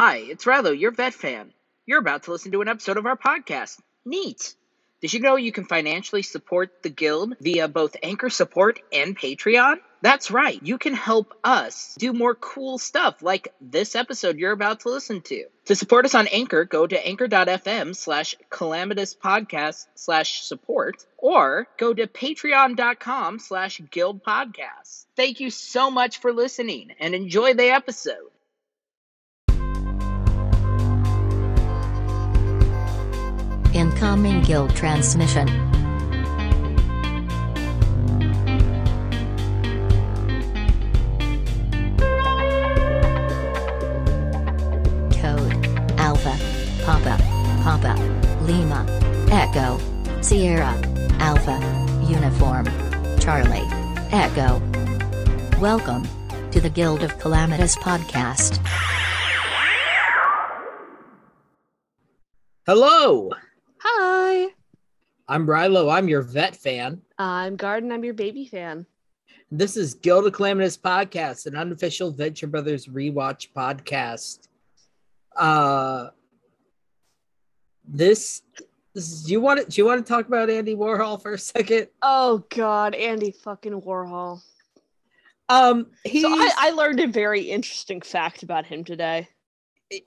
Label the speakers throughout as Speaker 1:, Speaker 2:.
Speaker 1: Hi, it's Rallo, your vet fan. You're about to listen to an episode of our podcast. Neat! Did you know you can financially support the Guild via both Anchor Support and Patreon? That's right, you can help us do more cool stuff like this episode you're about to listen to. To support us on Anchor, go to anchor.fm slash calamitous podcast slash support or go to patreon.com slash guild podcast. Thank you so much for listening and enjoy the episode.
Speaker 2: Incoming guild transmission. Code. Alpha. Papa. Papa. Lima. Echo. Sierra. Alpha. Uniform. Charlie. Echo. Welcome to the Guild of Calamitous podcast.
Speaker 1: Hello,
Speaker 3: Hi,
Speaker 1: I'm Rilo. I'm your vet fan.
Speaker 3: I'm Garden. I'm your baby fan.
Speaker 1: This is Guild of Calamitous Podcast, an unofficial Venture Brothers rewatch podcast. Uh, this, this is, do you want to, do you want to talk about Andy Warhol for a second?
Speaker 3: Oh God, Andy fucking Warhol.
Speaker 1: Um, he.
Speaker 3: So I, I learned a very interesting fact about him today.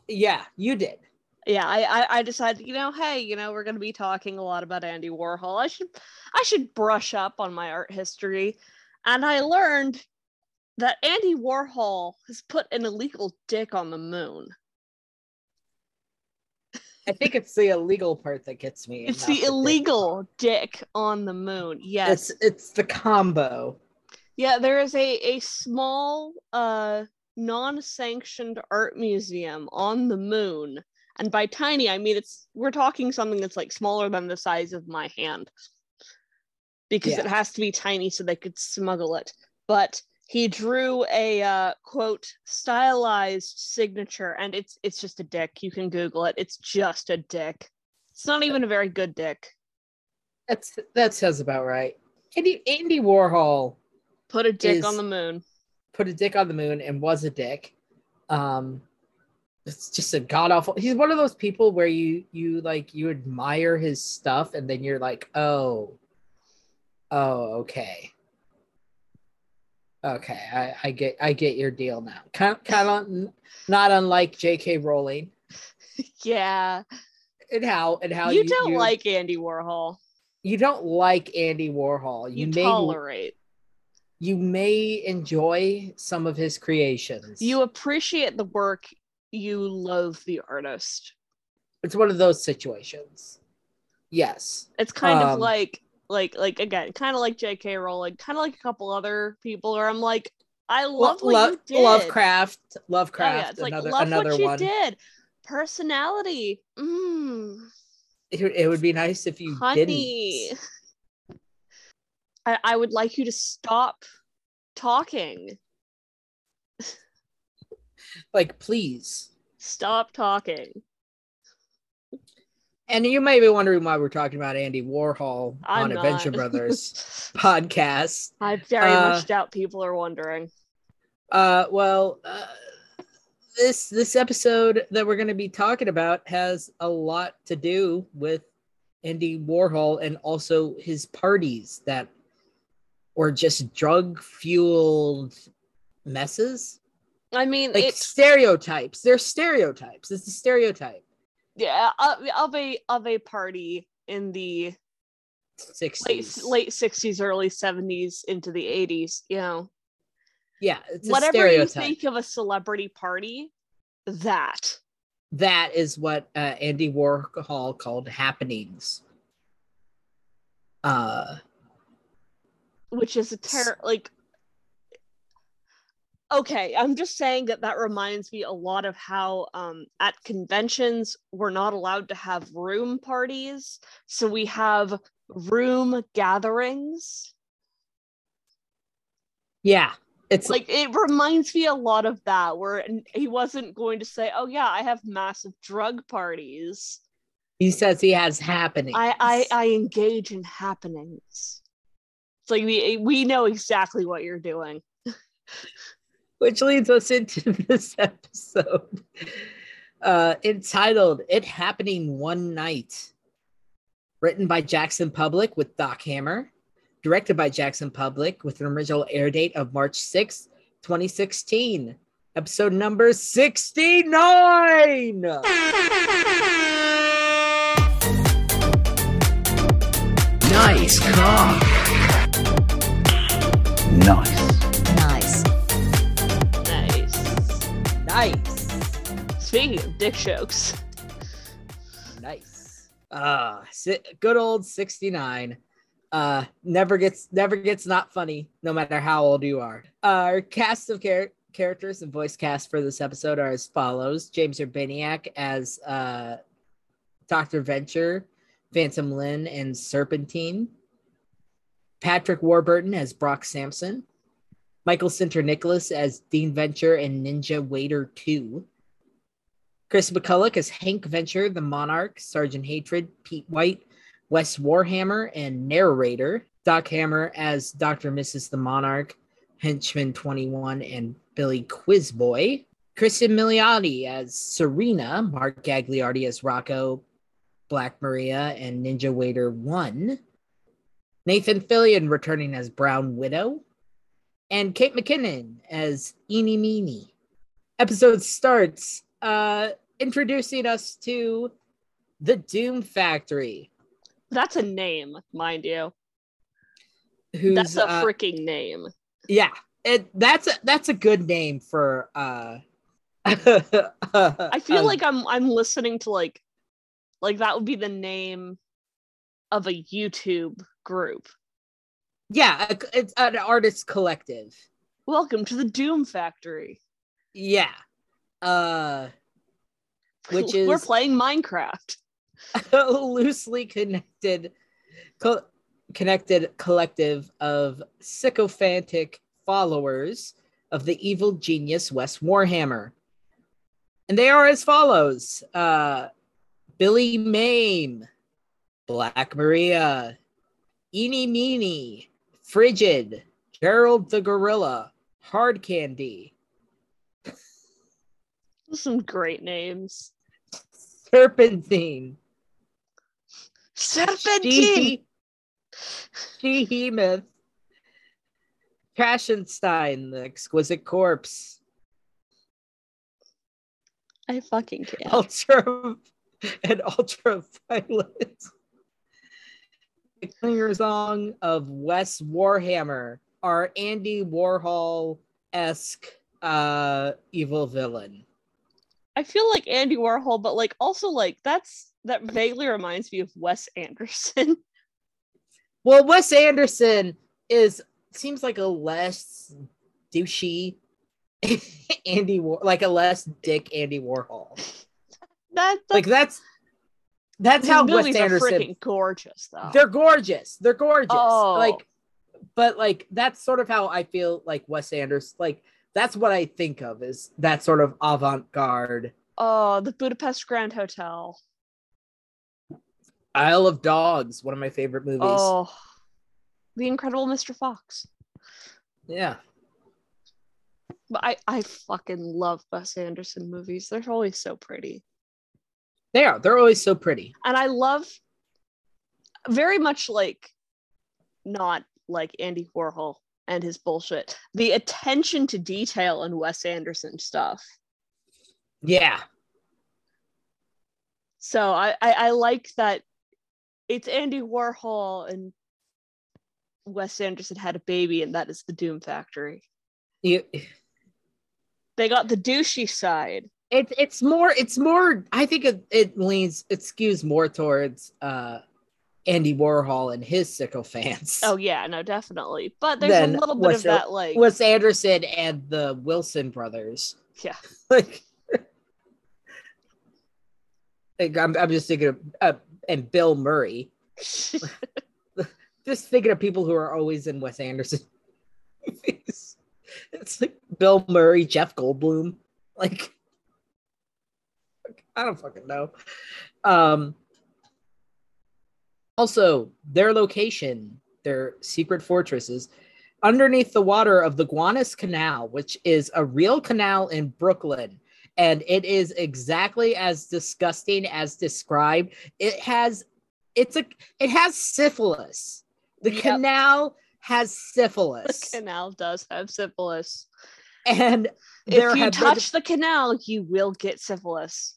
Speaker 1: yeah, you did.
Speaker 3: Yeah, I, I I decided, you know, hey, you know, we're gonna be talking a lot about Andy Warhol. I should I should brush up on my art history, and I learned that Andy Warhol has put an illegal dick on the moon.
Speaker 1: I think it's the illegal part that gets me.
Speaker 3: It's
Speaker 1: not
Speaker 3: the illegal dick on the moon. Yes.
Speaker 1: It's it's the combo.
Speaker 3: Yeah, there is a a small uh non-sanctioned art museum on the moon. And by tiny, I mean it's we're talking something that's like smaller than the size of my hand. Because
Speaker 1: Yeah.
Speaker 3: it has to be tiny so they could smuggle it. But he drew a uh, quote stylized signature and it's it's just a dick. You can google it. It's just a dick. It's not even a very good dick.
Speaker 1: That's that says about right. Andy Andy Warhol
Speaker 3: Put a dick
Speaker 1: Is-
Speaker 3: on the moon.
Speaker 1: put a dick on the moon and was a dick. Um, it's just a god awful. He's one of those people where you you like you admire his stuff and then you're like, oh, oh, okay, okay, I, I get I get your deal now. Kind kind of not unlike J.K. Rowling
Speaker 3: Yeah.
Speaker 1: and how and how
Speaker 3: you, don't like Andy Warhol.
Speaker 1: you don't like Andy Warhol.
Speaker 3: You,
Speaker 1: You, may
Speaker 3: tolerate.
Speaker 1: you may enjoy some of his creations.
Speaker 3: You appreciate the work. You loathe the artist.
Speaker 1: it's one of those situations. Yes.
Speaker 3: It's kind of
Speaker 1: Um,
Speaker 3: like, like, like again, kind of like J.K. Rowling, kind of like a couple other people. Where I'm like, I love what you did.
Speaker 1: Lovecraft.
Speaker 3: Oh,
Speaker 1: Lovecraft.
Speaker 3: yeah, it's like
Speaker 1: another
Speaker 3: love
Speaker 1: another
Speaker 3: what you
Speaker 1: one.
Speaker 3: did. Personality, mm,
Speaker 1: It, it would be nice if you
Speaker 3: honey.
Speaker 1: didn't.
Speaker 3: I, I would like you to stop talking.
Speaker 1: Like, please.
Speaker 3: Stop talking.
Speaker 1: And you may be wondering why we're talking about Andy Warhol
Speaker 3: I'm
Speaker 1: on
Speaker 3: not.
Speaker 1: Adventure Brothers podcast.
Speaker 3: I very
Speaker 1: Uh,
Speaker 3: much doubt people are wondering.
Speaker 1: Uh, well, uh, this this episode that we're going to be talking about has a lot to do with Andy Warhol and also his parties that were just drug fueled messes.
Speaker 3: I mean,
Speaker 1: Like
Speaker 3: it's
Speaker 1: stereotypes. They're stereotypes. It's a stereotype.
Speaker 3: yeah of, a of a party in the late
Speaker 1: Sixties.
Speaker 3: late sixties, early seventies into the eighties. You know,
Speaker 1: Yeah, it's a
Speaker 3: whatever you think of a celebrity party, that
Speaker 1: that is what uh, Andy Warhol called happenings. Uh,
Speaker 3: which is a ter like. Okay, I'm just saying that that reminds me a lot of how um, at conventions we're not allowed to have room parties, so we have room gatherings.
Speaker 1: yeah, it's
Speaker 3: like it reminds me a lot of that where he wasn't going to say oh yeah i have massive drug parties
Speaker 1: he says he has happenings.
Speaker 3: i i, I engage in happenings it's like we, we know exactly what you're doing
Speaker 1: which leads us into this episode. uh, entitled It Happening One Night. Written by Jackson Publick with Doc Hammer. Directed by Jackson Publick with an original air date of March 6th, 2016. Episode number 69.
Speaker 4: Nice cock. Nice.
Speaker 2: Nice.
Speaker 3: Nice. Speaking of dick jokes,
Speaker 1: Nice. Uh good old 69. Uh never gets never gets not funny no matter how old you are. Our cast of char- characters and voice cast for this episode are as follows. James Urbaniak as uh Dr. Venture, Phantom Lynn and Serpentine. Patrick Warburton as Brock Sampson. Michael Sinterniklaas as Dean Venture and Ninja Waiter 2. Chris McCulloch as Hank Venture, the Monarch, Sergeant Hatred, Pete White, Wes Warhammer, and narrator. Doc Hammer as Dr. Mrs. the Monarch, Henchman 21, and Billy Quizboy. Kristen Milioti as Serena, Mark Gagliardi as Rocco, Black Maria, and Ninja Waiter 1. Nathan Fillion returning as Brown Widow. And Kate McKinnon as Eeny Meeny. Episode starts uh introducing us to the Doom Factory,
Speaker 3: that's a name, mind you.
Speaker 1: who's
Speaker 3: That's a
Speaker 1: uh,
Speaker 3: freaking name.
Speaker 1: yeah, it that's a that's a good name for uh
Speaker 3: I feel
Speaker 1: um,
Speaker 3: like I'm I'm listening to like like that would be the name of a YouTube group.
Speaker 1: Yeah, it's an artist collective.
Speaker 3: Welcome to the Doom Factory.
Speaker 1: Yeah. Uh Which is We're
Speaker 3: playing Minecraft.
Speaker 1: a loosely connected co- connected collective of sycophantic followers of the evil genius Wes Warhammer. And they are as follows uh, Billy Maim, Black Maria, Eeny Meeny, Frigid, Gerald the Gorilla, Hard Candy,
Speaker 3: Some great names.
Speaker 1: Serpentine,
Speaker 3: Serpentine.
Speaker 1: Behemoth, Krashenstein, the exquisite corpse,
Speaker 3: I fucking can't.
Speaker 1: ultra and ultraviolet. Clear song of Wes Warhammer, our Andy Warhol esque uh, evil villain.
Speaker 3: I feel like Andy Warhol, but like also like that's that vaguely reminds me of Wes Anderson.
Speaker 1: Well, Wes Anderson is seems like a less douchey Andy War, like a less dick Andy Warhol.
Speaker 3: that, that
Speaker 1: Like that's that's how Wes Anderson.
Speaker 3: gorgeous though.
Speaker 1: They're gorgeous. They're gorgeous.
Speaker 3: Oh.
Speaker 1: Like, but like that's sort of how I feel like Wes Anderson. Like that's what I think of is that sort of avant-garde
Speaker 3: oh, the Budapest Grand Hotel.
Speaker 1: Isle of Dogs. One of my favorite movies.
Speaker 3: Oh, The Incredible Mr. Fox.
Speaker 1: Yeah.
Speaker 3: But I I fucking love Wes Anderson movies. They're always so pretty.
Speaker 1: They are. They're always so pretty.
Speaker 3: and I love very much like not like Andy Warhol and his bullshit. The attention to detail in Wes Anderson stuff.
Speaker 1: Yeah.
Speaker 3: So I, I I like that it's Andy Warhol and Wes Anderson had a baby, and that is the Doom Factory.
Speaker 1: You,
Speaker 3: They got the douchey side.
Speaker 1: It, it's more it's more i think it, it leans it skews more towards uh andy warhol and his sycophants
Speaker 3: Oh yeah, no, definitely. But there's
Speaker 1: Then
Speaker 3: a little bit of that like
Speaker 1: wes anderson and the wilson brothers.
Speaker 3: Yeah.
Speaker 1: like like, I'm, I'm just thinking of uh, and bill murray. Just thinking of people who are always in wes anderson movies. It's like bill murray jeff goldblum. Like i don't fucking know um also their location their secret fortresses underneath the water of the Gowanus Canal, which is a real canal in Brooklyn. and it is exactly as disgusting as described. It has it's a it has syphilis. The
Speaker 3: Yep.
Speaker 1: canal has syphilis.
Speaker 3: The canal does have syphilis.
Speaker 1: and
Speaker 3: if you touch the canal, you will get syphilis.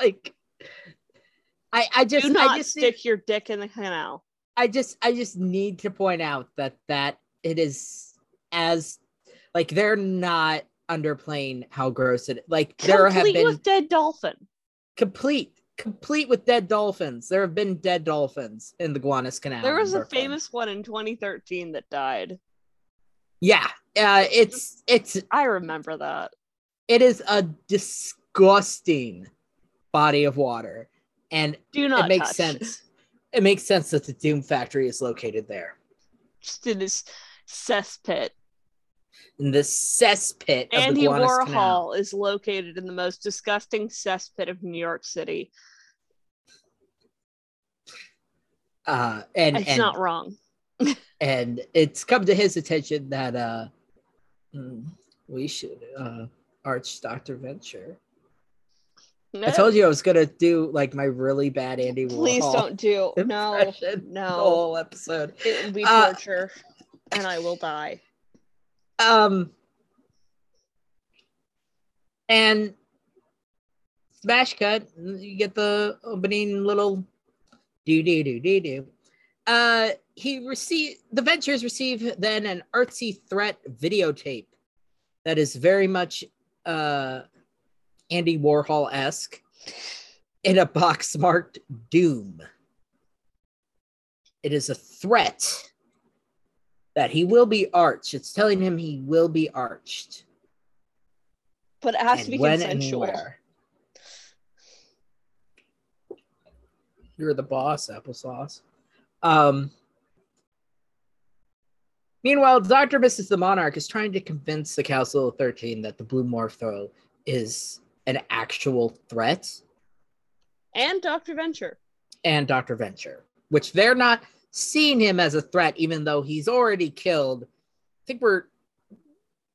Speaker 1: Like I I just
Speaker 3: Do not
Speaker 1: I just
Speaker 3: stick your dick in the canal.
Speaker 1: I just I just need to point out that that it is as like they're not underplaying how gross it like there have
Speaker 3: Complete
Speaker 1: been
Speaker 3: with dead dolphin.
Speaker 1: complete complete with dead dolphins there have been dead dolphins in the Gowanus Canal
Speaker 3: There was a
Speaker 1: Brooklyn.
Speaker 3: famous one in 2013 that died.
Speaker 1: yeah uh it's it's
Speaker 3: I remember that.
Speaker 1: it is a disgusting body of water and
Speaker 3: Do not
Speaker 1: it makes
Speaker 3: touch.
Speaker 1: sense it makes sense that the doom factory is located there
Speaker 3: Just in this cesspit.
Speaker 1: in the cesspit of
Speaker 3: Andy
Speaker 1: the Gowanus
Speaker 3: Warhol
Speaker 1: Canal.
Speaker 3: is located in the most disgusting cesspit of New York City.
Speaker 1: Uh, and
Speaker 3: it's
Speaker 1: and,
Speaker 3: not wrong.
Speaker 1: and it's come to his attention that uh, mm, we should uh, arch Dr. Venture. I told you I was gonna do like my really bad Andy Warhol.
Speaker 3: Please don't do. No, no.
Speaker 1: whole episode.
Speaker 3: It will be
Speaker 1: Uh,
Speaker 3: torture, and I will die.
Speaker 1: Um, and smash cut. You get the opening little do do do do do. Uh, he receive the Ventures receive then an artsy threat videotape that is very much uh Andy Warhol esque in a box marked Doom. It is a threat that he will be arched. It's telling him he will be arched.
Speaker 3: But it has to be consensual.
Speaker 1: You're the boss, applesauce. Um. Meanwhile, Dr. Mrs. the Monarch is trying to convince the Council of 13 that the Blue Morpho is an actual threat
Speaker 3: And Dr. Venture.
Speaker 1: and Dr. Venture, which they're not seeing him as a threat, even though he's already killed. I think we're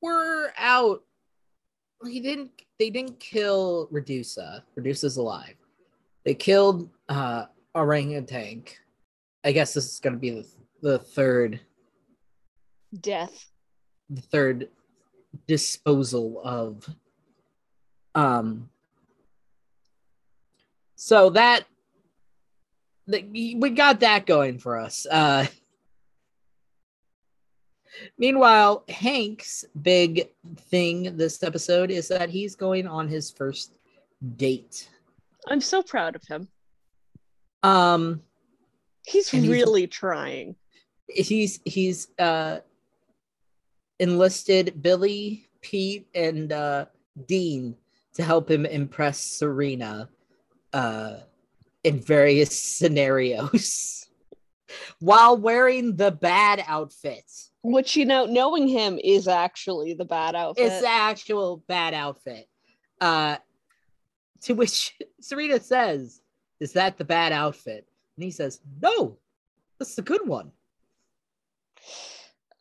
Speaker 1: we're out. He didn't. They didn't kill Redusa. Redusa's alive. They killed uh, Orangutan. I guess this is going to be the, the third
Speaker 3: Death.
Speaker 1: the third disposal of um so that the, we got that going for us uh meanwhile hank's big thing this episode is that he's going on his first date
Speaker 3: I'm so proud of him.
Speaker 1: um
Speaker 3: He's
Speaker 1: And he's-
Speaker 3: really trying.
Speaker 1: he's he's uh enlisted Billy, Pete, and uh Dean to help him impress Serena uh in various scenarios while wearing the bad outfit.
Speaker 3: Which, you know, knowing him is actually the bad outfit.
Speaker 1: It's the actual bad outfit. Uh to which Serena says, Is that the bad outfit? And he says, No, that's the good one.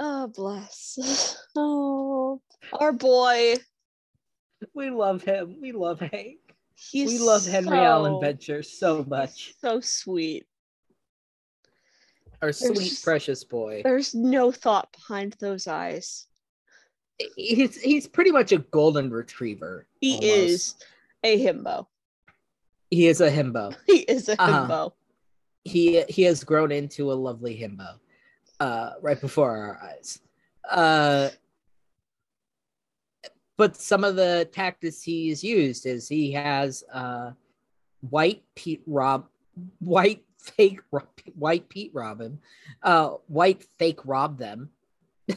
Speaker 3: Oh, bless. Oh, our boy.
Speaker 1: We love him. We love Hank.
Speaker 3: He's
Speaker 1: we love Henry
Speaker 3: so,
Speaker 1: Allen Venture so much.
Speaker 3: So sweet.
Speaker 1: Our sweet, precious boy.
Speaker 3: There's no thought behind those eyes.
Speaker 1: He's he's pretty much a golden retriever.
Speaker 3: He
Speaker 1: almost.
Speaker 3: is a himbo.
Speaker 1: He is a himbo.
Speaker 3: He is a
Speaker 1: Uh-huh.
Speaker 3: himbo.
Speaker 1: He he has grown into a lovely himbo. Uh, right before our eyes. Uh, but some of the tactics he's used is he has uh, white Pete Rob, white fake Rob, white Pete Robin, uh, white fake rob them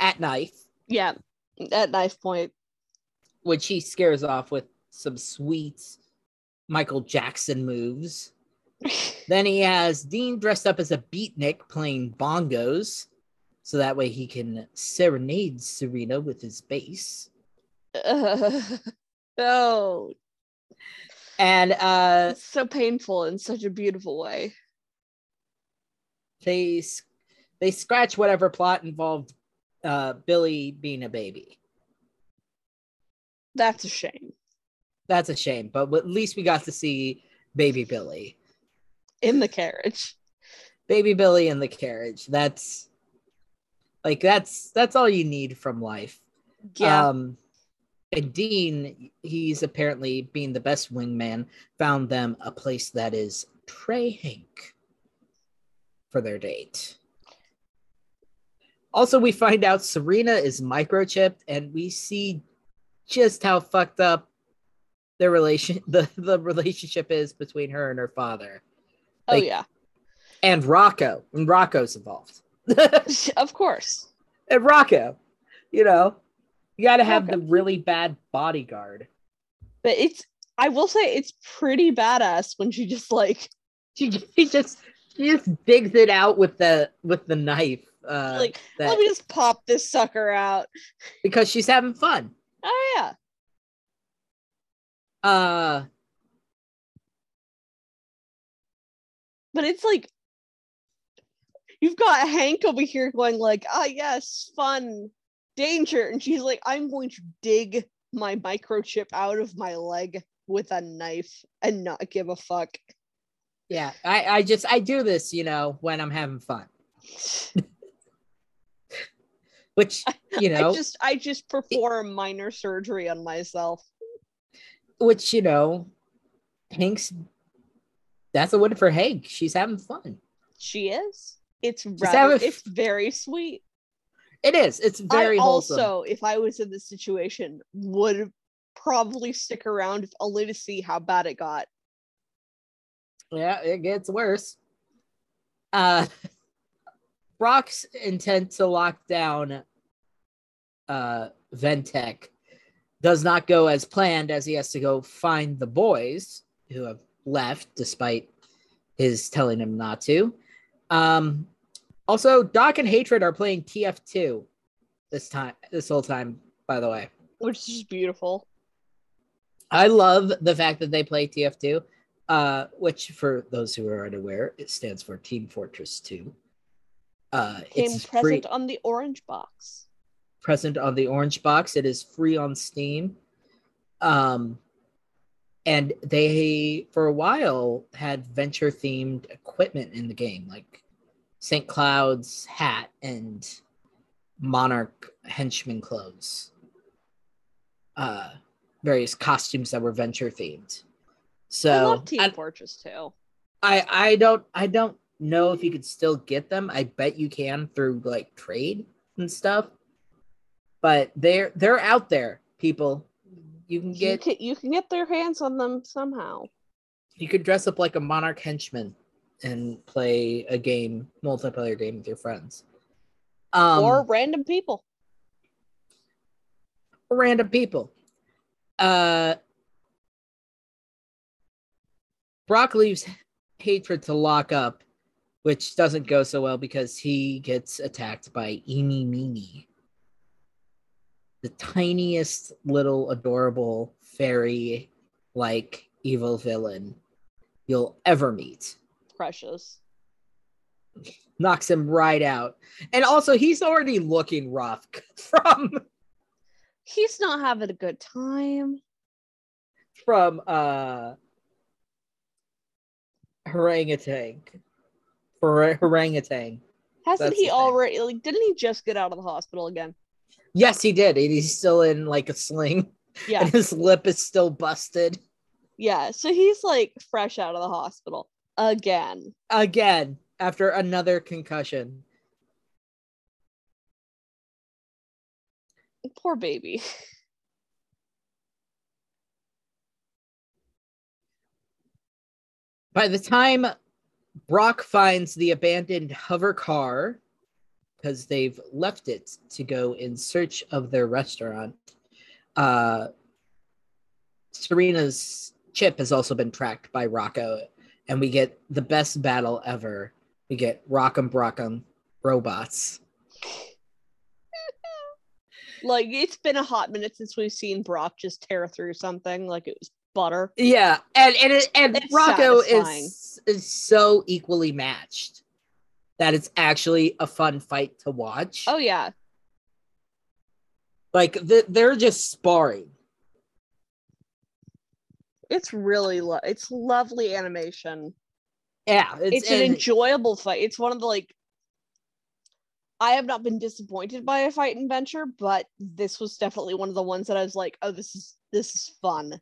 Speaker 1: at knife,
Speaker 3: Yeah, at knife point.
Speaker 1: which he scares off with some sweet Michael Jackson moves. Then he has Dean dressed up as a beatnik playing bongos, so that way he can serenade Serena with his bass.
Speaker 3: oh,
Speaker 1: And uh,
Speaker 3: it's so painful in such a beautiful way.
Speaker 1: they they scratch whatever plot involved uh, Billy being a baby.
Speaker 3: That's a shame.
Speaker 1: That's a shame, but at least we got to see baby Billy.
Speaker 3: In the carriage.
Speaker 1: Baby Billy in the carriage. That's like that's that's all you need from life.
Speaker 3: Yeah.
Speaker 1: Um, and Dean, he's apparently being the best wingman, found them a place that is Trey Hank for their date. Also, we find out Serena is microchipped, and we see just how fucked up the relation the, the relationship is between her and her father.
Speaker 3: oh yeah.
Speaker 1: And Rocco. And Rocco's involved.
Speaker 3: of course.
Speaker 1: and Rocco, you know, you got to have the really bad bodyguard.
Speaker 3: But it's I will say it's pretty badass when she just like
Speaker 1: She, she just she just digs it out with the with the knife. Uh,
Speaker 3: like
Speaker 1: that-
Speaker 3: let me just pop this sucker out.
Speaker 1: because she's having fun.
Speaker 3: Oh yeah.
Speaker 1: Uh,
Speaker 3: But it's like you've got Hank over here going like, ah yes, fun, danger. And she's like, I'm going to dig my microchip out of my leg with a knife and not give a fuck.
Speaker 1: yeah, I I just I do this, you know, when I'm having fun. Which you know,
Speaker 3: I just I just perform minor surgery on myself.
Speaker 1: which you know, Hank's. That's a win for Hank. She's having fun.
Speaker 3: She is. It's rather
Speaker 1: f-
Speaker 3: it's very sweet.
Speaker 1: It is. It's very
Speaker 3: I
Speaker 1: wholesome.
Speaker 3: also, if I was in this situation, would probably stick around only to see how bad it got.
Speaker 1: Yeah, it gets worse. Uh Brock's intent to lock down uh Ventec does not go as planned as he has to go find the boys who have left despite his telling him not to. Um also Doc and Hatred are playing TF2 this time this whole time by the way.
Speaker 3: Which is beautiful.
Speaker 1: I love the fact that they play TF2, uh, which for those who are unaware, it stands for Team Fortress 2. Uh, it's
Speaker 3: present
Speaker 1: free,
Speaker 3: on the orange box.
Speaker 1: present on the orange box. It is free on Steam. Um, and they, for a while, had venture themed equipment in the game, like St. Cloud's hat and Monarch henchman clothes. Uh, various costumes that were venture themed. So
Speaker 3: I love Team
Speaker 1: I-
Speaker 3: Fortress too.
Speaker 1: I I don't I don't know if you could still get them. I bet you can through like trade and stuff. But they're they're out there, people. You can
Speaker 3: You
Speaker 1: get
Speaker 3: can, you can get their hands on them somehow.
Speaker 1: you could dress up like a monarch henchman and play a game, multiplayer game with your friends. Um
Speaker 3: or random people.
Speaker 1: random people. Uh Brock leaves hatred to lock up, which doesn't go so well because he gets attacked by Eeny Meeny. The tiniest little adorable fairy like evil villain you'll ever meet.
Speaker 3: Precious.
Speaker 1: Knocks him right out. And also he's already looking rough from
Speaker 3: He's not having a good time.
Speaker 1: from uh orangutan for orangutan
Speaker 3: Hasn't
Speaker 1: That's
Speaker 3: he already like didn't he just get out of the hospital again?
Speaker 1: yes he did and he's still in like a sling
Speaker 3: Yeah.
Speaker 1: and his lip is still busted
Speaker 3: Yeah. So he's like fresh out of the hospital again.
Speaker 1: again after another concussion
Speaker 3: Poor baby.
Speaker 1: by the time brock finds the abandoned hover car because they've left it to go in search of their restaurant uh serena's chip has also been tracked by rocco and we get the best battle ever we get rock'em brock'em robots
Speaker 3: Like it's been a hot minute since we've seen Brock just tear through something like it was butter.
Speaker 1: yeah and and it, and
Speaker 3: It's
Speaker 1: rocco
Speaker 3: satisfying.
Speaker 1: is is so equally matched that it's actually a fun fight to watch
Speaker 3: Oh yeah.
Speaker 1: Like th- they're just sparring.
Speaker 3: It's really lo- it's lovely animation.
Speaker 1: Yeah,
Speaker 3: It's, an
Speaker 1: and-
Speaker 3: enjoyable fight. It's one of the like I have not been disappointed by a fight in Venture, but this was definitely one of the ones that I was like, oh, this is this is fun.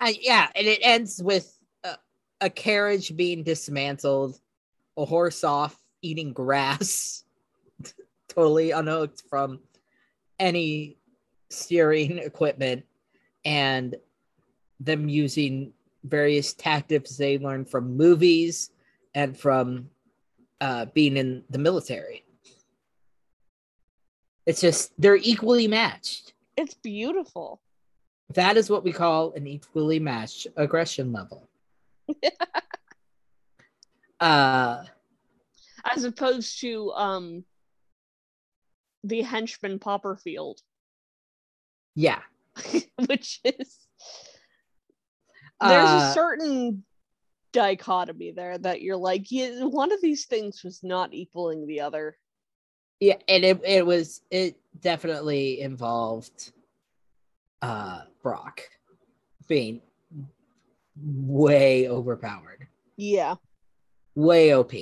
Speaker 1: Uh, yeah, and it ends with a, a carriage being dismantled, a horse off eating grass, totally unhooked from any steering equipment, and them using various tactics they learned from movies and from uh, being in the military. It's just they're equally matched.
Speaker 3: It's beautiful.
Speaker 1: That is what we call an equally matched aggression level. uh
Speaker 3: As opposed to um the henchman Popperfield,
Speaker 1: yeah.
Speaker 3: which is there's
Speaker 1: Uh,
Speaker 3: a certain dichotomy there that you're like, yeah, one of these things was not equaling the other.
Speaker 1: yeah, and it, it was it definitely involved uh Brock being way overpowered.
Speaker 3: Yeah.
Speaker 1: Way OP.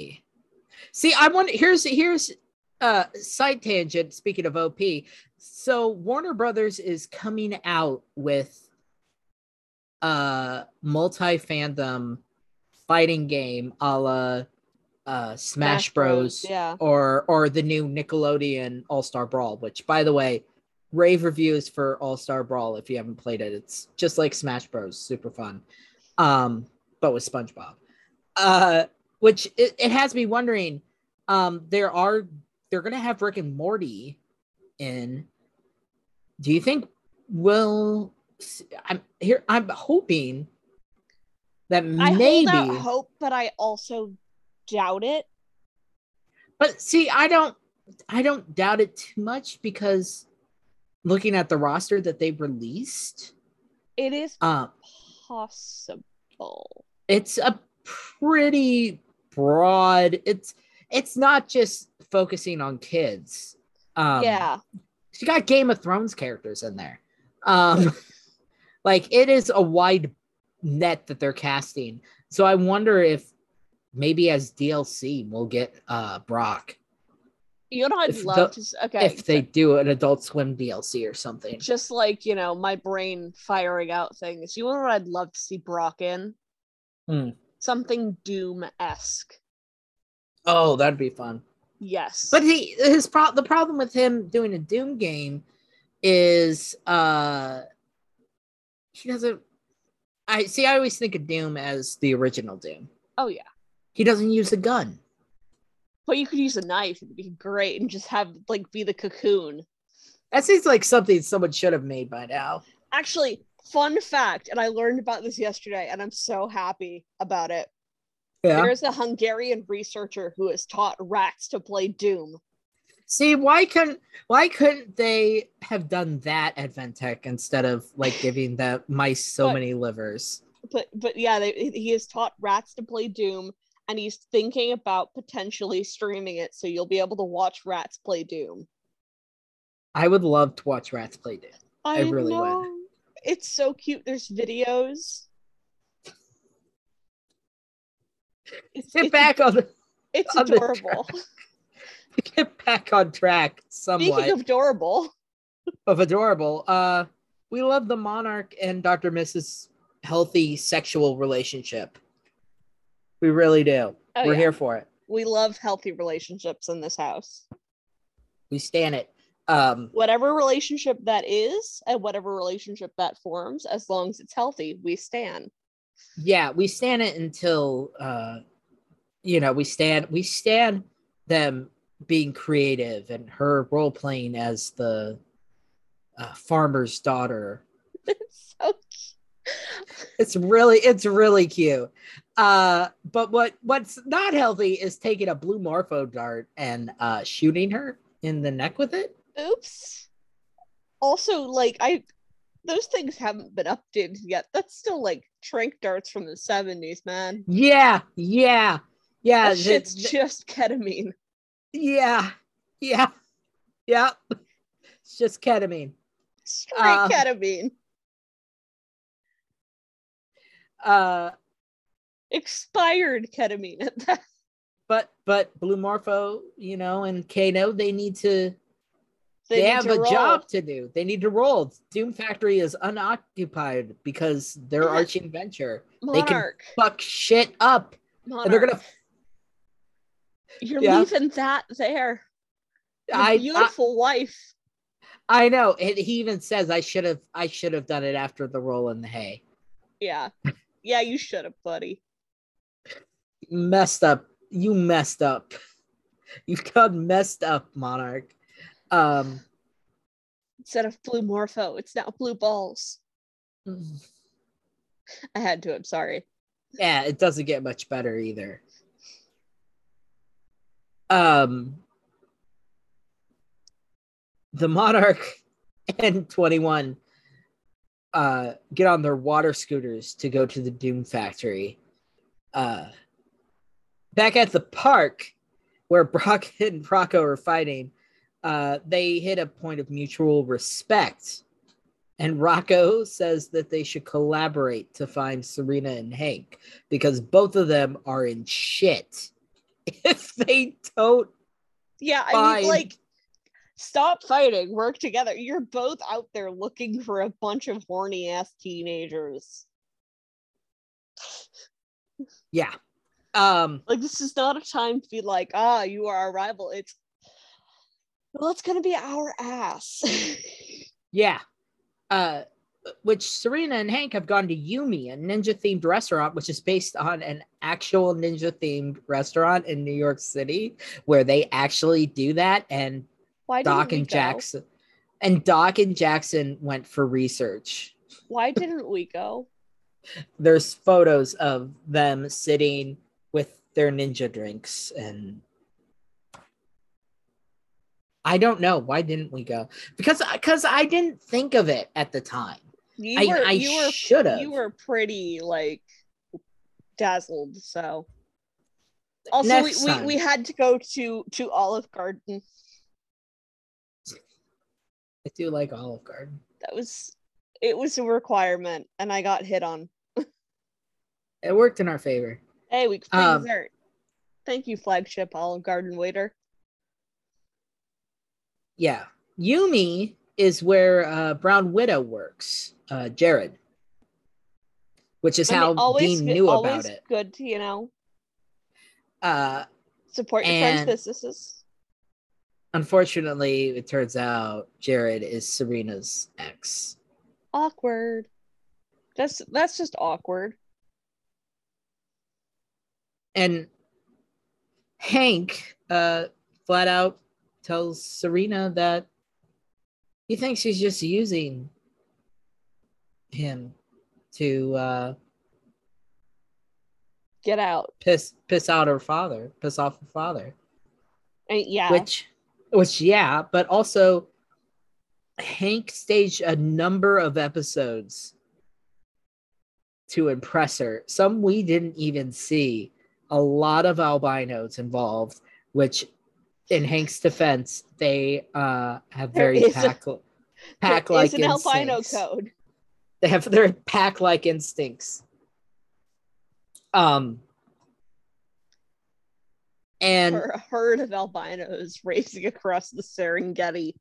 Speaker 1: See, I want here's here's uh side tangent speaking of OP. So Warner Brothers is coming out with a multi-fandom fighting game a la uh Smash, Bros.
Speaker 3: Yeah.
Speaker 1: or or the new Nickelodeon All Star Brawl, which by the way, rave reviews for All Star Brawl if you haven't played it. It's just like Smash Bros, super fun. Um, but with SpongeBob. Uh, which it, it has me wondering. Um, there are they're gonna have Rick and Morty in. Do you think will I'm here? I'm hoping that
Speaker 3: I
Speaker 1: maybe
Speaker 3: hold out hope, but I also doubt it.
Speaker 1: But see, I don't I don't doubt it too much because looking at the roster that they released,
Speaker 3: It is
Speaker 1: um,
Speaker 3: possible.
Speaker 1: it's a pretty broad. It's it's not just focusing on kids. Um,
Speaker 3: yeah.
Speaker 1: she got Game of Thrones characters in there. Um, like it is a wide net that they're casting. So I wonder if maybe as DLC we'll get uh Brock
Speaker 3: You know, I'd
Speaker 1: if
Speaker 3: love
Speaker 1: the-
Speaker 3: to. Okay.
Speaker 1: if they do an Adult Swim DLC or something.
Speaker 3: just like you know my brain firing out things you know what i'd love to see brock in
Speaker 1: Hmm.
Speaker 3: something doom-esque
Speaker 1: Oh, that'd be fun.
Speaker 3: yes
Speaker 1: But he his pro- the problem with him doing a Doom game is uh he doesn't I see I always think of Doom as the original Doom.
Speaker 3: oh yeah
Speaker 1: He doesn't use a gun.
Speaker 3: but you could use a knife it'd be great and just have like be the cocoon
Speaker 1: That seems like something someone should have made by now.
Speaker 3: actually fun fact and i learned about this yesterday and i'm so happy about it
Speaker 1: Yeah.
Speaker 3: there's a hungarian researcher who has taught rats to play doom
Speaker 1: See, why couldn't why couldn't they have done that at Ventec instead of like giving the mice so
Speaker 3: But-
Speaker 1: many livers?
Speaker 3: but but yeah they, he has taught rats to play doom and he's thinking about potentially streaming it so you'll be able to watch rats play doom
Speaker 1: I would love to watch rats play Doom.
Speaker 3: i,
Speaker 1: really would.
Speaker 3: it's so cute there's videos it's,
Speaker 1: Get
Speaker 3: it's,
Speaker 1: back on the
Speaker 3: it's
Speaker 1: on the
Speaker 3: adorable
Speaker 1: get back on track somewhat.
Speaker 3: speaking of adorable
Speaker 1: of adorable. Uh, we love the monarch and Dr. Mrs. healthy sexual relationship. We really do.
Speaker 3: Oh,
Speaker 1: We're
Speaker 3: yeah.
Speaker 1: here for it.
Speaker 3: we love healthy relationships in this house
Speaker 1: We stand it. Um,
Speaker 3: whatever relationship that is and whatever relationship that forms as long as it's healthy we stand
Speaker 1: yeah, we stand it until uh, you know we stand we stand them being creative and her role playing as the uh, farmer's daughter.
Speaker 3: It's so cute.
Speaker 1: it's really it's really cute. Uh but what what's not healthy is taking a blue morpho dart and uh shooting her in the neck with it.
Speaker 3: Oops. Also like i those things haven't been updated yet. That's still like trank darts from the 70s man.
Speaker 1: Yeah yeah. Yeah
Speaker 3: that shit's
Speaker 1: th-
Speaker 3: just ketamine
Speaker 1: yeah yeah yeah it's just ketamine
Speaker 3: Straight
Speaker 1: Uh,
Speaker 3: ketamine.
Speaker 1: Uh,
Speaker 3: Expired ketamine at that.
Speaker 1: but but Blue Morpho, you know, and Kano, they need to they,
Speaker 3: need
Speaker 1: have a
Speaker 3: roll.
Speaker 1: job to do. They need to roll. Doom Factory is unoccupied because their
Speaker 3: Yeah.
Speaker 1: arching venture they can fuck shit up,
Speaker 3: Monarch.
Speaker 1: and they're gonna.
Speaker 3: You're
Speaker 1: Yeah.
Speaker 3: leaving that there. Your
Speaker 1: I, I
Speaker 3: beautiful wife.
Speaker 1: I know, and he even says I should have I should have done it after the roll in the hay.
Speaker 3: Yeah. Yeah, you should have, buddy.
Speaker 1: Messed up. You messed up. You've got messed up, Monarch. Um.
Speaker 3: Instead of blue morpho, it's now blue balls. I had to, I'm sorry.
Speaker 1: yeah, it doesn't get much better either. Um, the Monarch and 21 uh, get on their water scooters to go to the Doom Factory. Uh, back at the park where Brock and Rocco are fighting, uh, they hit a point of mutual respect. And Rocco says that they should collaborate to find Serena and Hank because both of them are in shit. If they don't,
Speaker 3: Yeah, I mean, like, stop fighting, work together. You're both out there looking for a bunch of horny ass teenagers.
Speaker 1: yeah. Um,
Speaker 3: Like, this is not a time to be like, ah, you are our rival. It's, well, it's gonna be our ass.
Speaker 1: yeah. Uh, which Serena and Hank have gone to Yumi, a ninja themed restaurant, which is based on an actual ninja themed restaurant in New York City, where they actually do that. And
Speaker 3: Why
Speaker 1: Doc and
Speaker 3: go?
Speaker 1: Jackson, and Doc and Jackson went for research.
Speaker 3: Why didn't we go?
Speaker 1: there's photos of them sitting with their ninja drinks and I don't know why didn't we go because because I didn't think of it at the time.
Speaker 3: You
Speaker 1: I,
Speaker 3: were,
Speaker 1: I
Speaker 3: you were,
Speaker 1: should have.
Speaker 3: you were pretty like dazzled. So also, we,
Speaker 1: Next
Speaker 3: we, we had to go to to Olive Garden.
Speaker 1: I do like Olive Garden.
Speaker 3: That was it was a requirement, and I got hit on.
Speaker 1: It worked in our favor.
Speaker 3: Hey, we could
Speaker 1: Um,
Speaker 3: dessert. Thank you, flagship Olive Garden waiter.
Speaker 1: Yeah, Yumi is where uh, Brown Widow works. Uh, Jared, which is
Speaker 3: I mean,
Speaker 1: how
Speaker 3: always
Speaker 1: Dean knew
Speaker 3: always
Speaker 1: about it.
Speaker 3: Good to you know
Speaker 1: Uh,
Speaker 3: support your friends' businesses.
Speaker 1: unfortunately, it turns out Jared is Serena's ex.
Speaker 3: Awkward. That's that's just awkward.
Speaker 1: and Hank uh flat out tells Serena that he thinks she's just using him to uh
Speaker 3: Get out.
Speaker 1: piss piss out her father, piss off her father.
Speaker 3: And yeah,
Speaker 1: Which which yeah, but also Hank staged a number of episodes to impress her. Some we didn't even see. A lot of albinos involved, which in Hank's defense, they uh have very
Speaker 3: is a-
Speaker 1: pack pack like
Speaker 3: an albino code.
Speaker 1: They have their pack like instincts. Um and
Speaker 3: a herd of albinos racing across the Serengeti.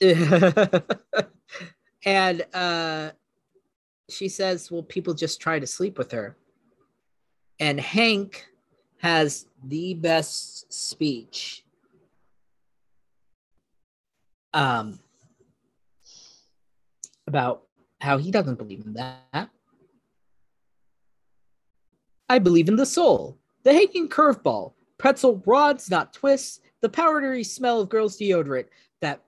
Speaker 1: and uh she says well people just try to sleep with her and hank has the best speech um about how he doesn't believe in that i believe in the soul the hanging curveball pretzel rods not twists the powdery smell of girls deodorant that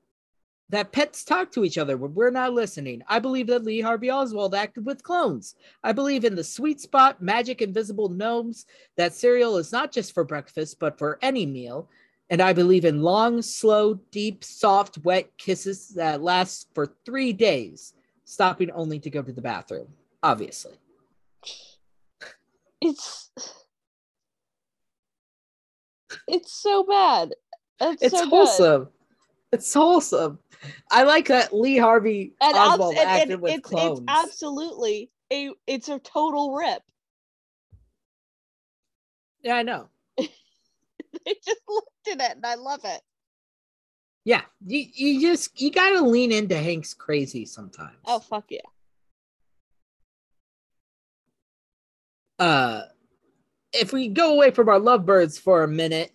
Speaker 1: that pets talk to each other when we're not listening. I believe that Lee Harvey Oswald acted with clones. I believe in the sweet spot, magic, invisible gnomes. That cereal is not just for breakfast, but for any meal. And I believe in long, slow, deep, soft, wet kisses that last for three days, stopping only to go to the bathroom, obviously.
Speaker 3: It's it's so bad. It's,
Speaker 1: It's
Speaker 3: so
Speaker 1: wholesome. It's wholesome. I like that Lee Harvey
Speaker 3: And, abs-
Speaker 1: Oswald
Speaker 3: and-
Speaker 1: acted with
Speaker 3: it's,
Speaker 1: clones.
Speaker 3: it's absolutely a it's a total rip.
Speaker 1: yeah, I know.
Speaker 3: They just looked at it and I love it.
Speaker 1: Yeah, you, you just you gotta lean into Hank's crazy sometimes.
Speaker 3: Oh fuck yeah.
Speaker 1: uh if we go away from our lovebirds for a minute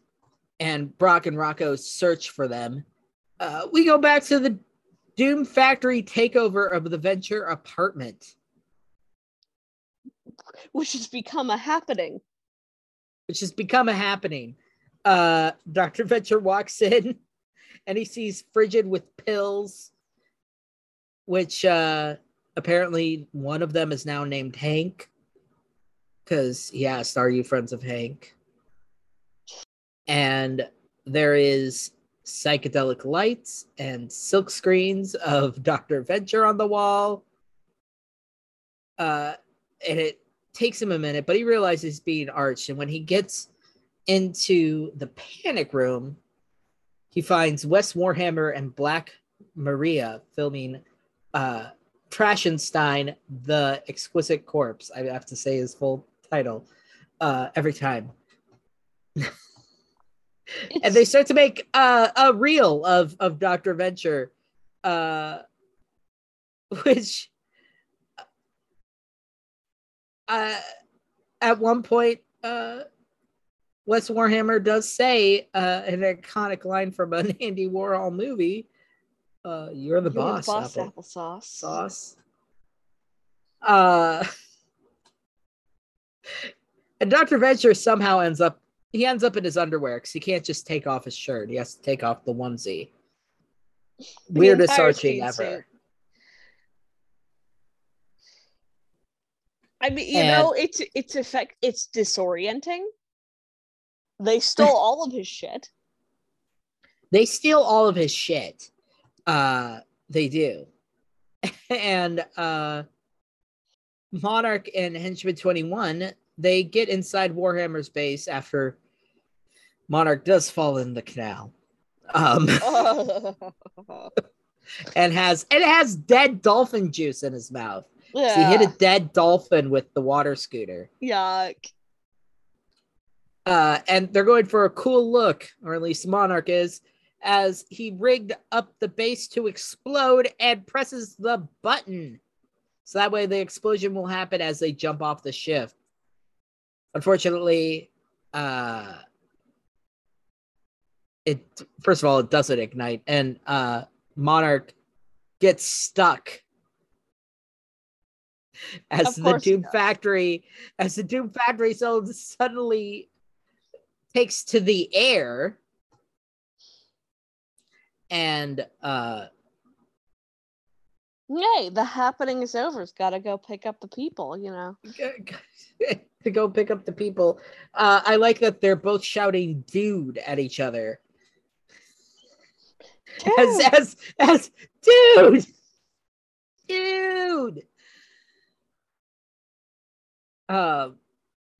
Speaker 1: and Brock and Rocco search for them, uh, we go back to the Doom Factory takeover of the Venture apartment,
Speaker 3: Which has become a happening.
Speaker 1: which has become a happening. Uh, Dr. Venture walks in and he sees Frigid with pills, which uh, apparently one of them is now named Hank because he asked, Are you friends of Hank? And there is psychedelic lights and silk screens of Dr. Venture on the wall. Uh, and it takes him a minute, but he realizes he's being arched. And when he gets into the panic room, he finds Wes Warhammer and Black Maria filming uh, Trashenstein, the Exquisite Corpse. I have to say his full title uh, every time. and they start to make uh, a reel of of Doctor Venture, uh, which uh, at one point, uh, Wes Warhammer does say uh, an iconic line from an Andy Warhol movie. Uh, you're the
Speaker 3: You're
Speaker 1: boss,
Speaker 3: the boss
Speaker 1: Apple
Speaker 3: applesauce.
Speaker 1: sauce. Uh, and Dr. Venture somehow ends up he ends up in his underwear because he can't just take off his shirt. He has to take off the onesie.
Speaker 3: The
Speaker 1: Weirdest arching ever.
Speaker 3: suit. I mean, you
Speaker 1: And-
Speaker 3: know, it's it's effect it's disorienting. They stole all of his shit.
Speaker 1: They steal all of his shit. Uh, they do. and uh, Monarch and Henchman 21, they get inside Warhammer's base after Monarch does fall in the canal. Um, and has it has dead dolphin juice in his mouth. So he hit a dead dolphin with the water scooter.
Speaker 3: Yuck.
Speaker 1: Uh, and they're going for a cool look, or at least Monarch is, as he rigged up the base to explode and presses the button. So that way the explosion will happen as they jump off the ship. Unfortunately, uh, it first of all it doesn't ignite, and uh, Monarch gets stuck as the Doom. Factory, as the Doom Factory so suddenly takes to the air, and uh,
Speaker 3: Yay, the happening is over. It's gotta go pick up the people, you know.
Speaker 1: to go pick up the people. Uh, I like that they're both shouting "dude" at each other. As as as dude, dude. Uh,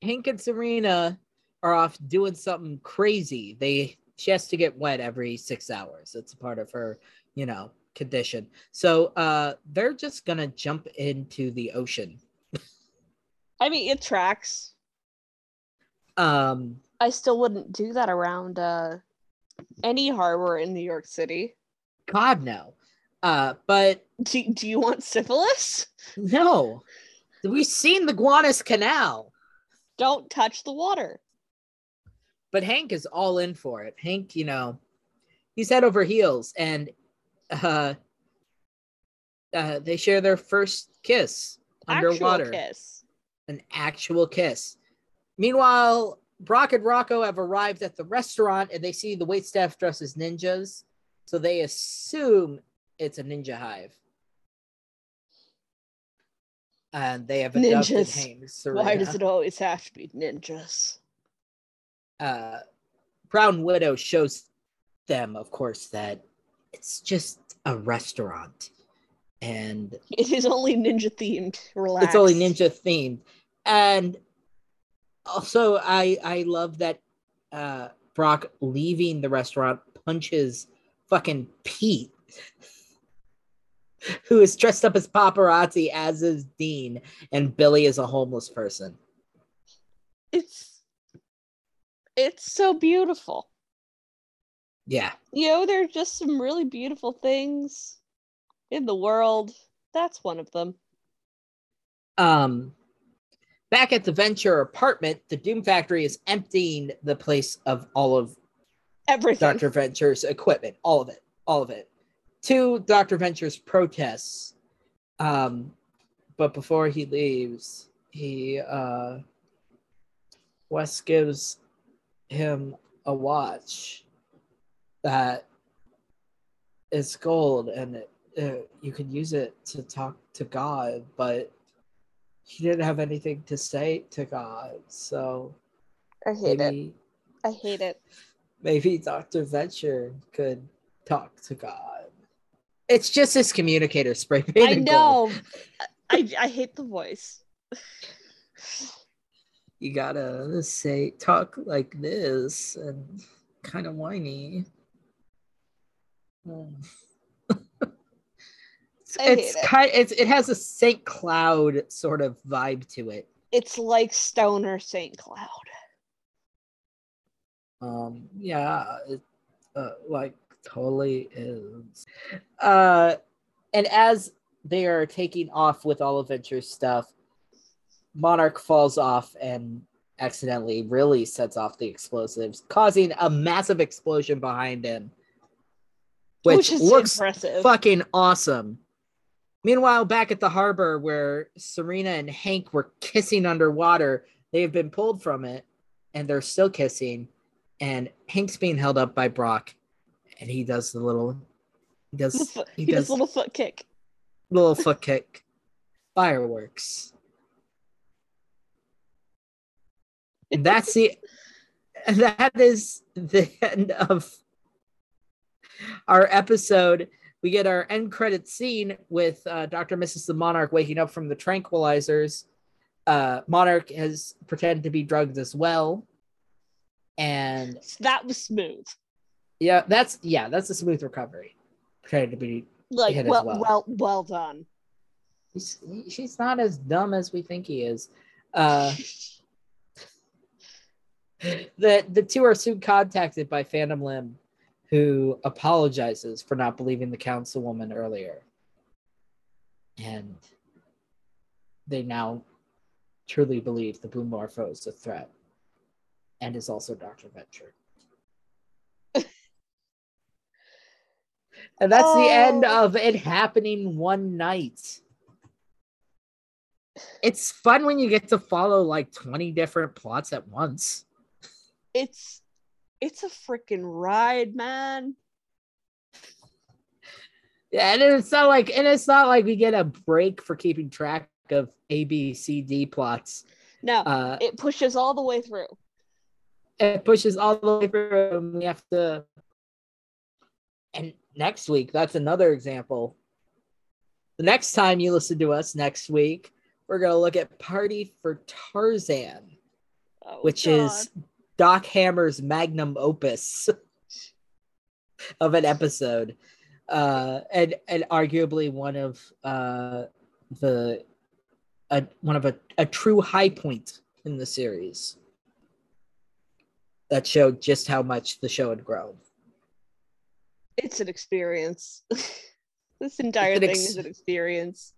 Speaker 1: Hank and Serena are off doing something crazy. They she has to get wet every six hours. It's a part of her, you know, condition. So uh, they're just gonna jump into the ocean.
Speaker 3: I mean, it tracks.
Speaker 1: Um,
Speaker 3: I still wouldn't do that around uh any harbor in New York City.
Speaker 1: God no. Uh, but
Speaker 3: Do, do you want syphilis?
Speaker 1: no, we've seen the Gowanus Canal.
Speaker 3: Don't touch the water.
Speaker 1: But Hank is all in for it. Hank, you know, he's head over heels, and uh, uh, they share their first kiss underwater,
Speaker 3: Actual kiss.
Speaker 1: an actual kiss. Meanwhile, Brock and Rocco have arrived at the restaurant, and they see the waitstaff dressed as ninjas, so they assume it's a ninja hive. And they have adopted
Speaker 3: Ninjas. Why does it always have to be ninjas?
Speaker 1: Uh, Brown Widow shows them, of course, that it's just a restaurant and
Speaker 3: It is only ninja themed. Relax.
Speaker 1: it's only ninja themed. And also, I I love that uh, Brock leaving the restaurant punches fucking Pete, who is dressed up as paparazzi, as is Dean, and Billy is a homeless person.
Speaker 3: It's it's so beautiful.
Speaker 1: Yeah.
Speaker 3: You know, there are just some really beautiful things in the world. That's one of them.
Speaker 1: Um, back at the Venture apartment, the Doom Factory is emptying the place of all of
Speaker 3: Everything.
Speaker 1: Dr. Venture's equipment, all of it, all of it, to Dr. Venture's protests. Um, but before he leaves, he uh, Wes gives him a watch that is gold, and it, uh, you can use it to talk to God, but he didn't have anything to say to God, so
Speaker 3: I hate it. I hate it.
Speaker 1: maybe Dr. Venture could talk to God. It's just his communicator spray
Speaker 3: I
Speaker 1: painted gold.
Speaker 3: know. I I hate the voice.
Speaker 1: You gotta say talk like this and kind of whiny. Hmm. it's it's
Speaker 3: it.
Speaker 1: kind it's it has a Saint Cloud sort of vibe to it.
Speaker 3: It's like Stoner St. Cloud.
Speaker 1: Um, yeah, it uh, like totally is. Uh, and as they are taking off with all of Venture's stuff, Monarch falls off and accidentally really sets off the explosives, causing a massive explosion behind him, which,
Speaker 3: Which is
Speaker 1: looks
Speaker 3: impressive.
Speaker 1: fucking awesome. Meanwhile, back at the harbor where Serena and Hank were kissing underwater, they have been pulled from it and they're still kissing. And Hank's being held up by Brock, and he does the little, he does, he,
Speaker 3: he does
Speaker 1: does
Speaker 3: a little foot kick.
Speaker 1: little foot kick, fireworks. That's the, that is the end of our episode. We get our end credit scene with uh, Dr. and Mrs. the Monarch waking up from the tranquilizers. Uh, Monarch has pretended to be drugged as well. And
Speaker 3: That was smooth.
Speaker 1: yeah, that's yeah, that's a smooth recovery. Pretended to be
Speaker 3: Like well,
Speaker 1: well.
Speaker 3: well, well done.
Speaker 1: he's, she's not as dumb as we think he is. Uh, the the two are soon contacted by Phantom Limb, who apologizes for not believing the councilwoman earlier, and they now truly believe the Blue Morpho is a threat, and is also Doctor Venture. and that's the end
Speaker 3: Oh.
Speaker 1: of it happening one night it's fun when you get to follow like 20 different plots at once.
Speaker 3: It's it's a freaking ride, man.
Speaker 1: Yeah, and it's not like and it's not like we get a break for keeping track of A, B, C, D plots.
Speaker 3: No,
Speaker 1: Uh
Speaker 3: it pushes all the way through.
Speaker 1: it pushes all the way through and we have to and next week, that's another example. The next time you listen to us next week, we're gonna look at Party for Tarzan.
Speaker 3: Oh,
Speaker 1: which
Speaker 3: God.
Speaker 1: is Doc Hammer's magnum opus of an episode, uh, and and arguably one of uh, the a, one of a, a true high point in the series that showed just how much the show had grown.
Speaker 3: it's an experience. this entire
Speaker 1: an
Speaker 3: thing is an experience.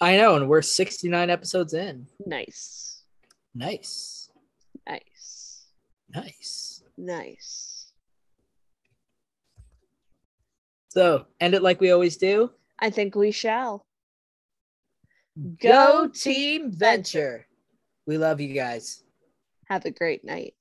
Speaker 1: I know, and we're 69 episodes in. Nice.
Speaker 3: Nice.
Speaker 1: Nice.
Speaker 3: Nice.
Speaker 1: So, end it like we always do.
Speaker 3: I think we shall.
Speaker 1: Go Team Venture. We love you guys.
Speaker 3: Have a great night.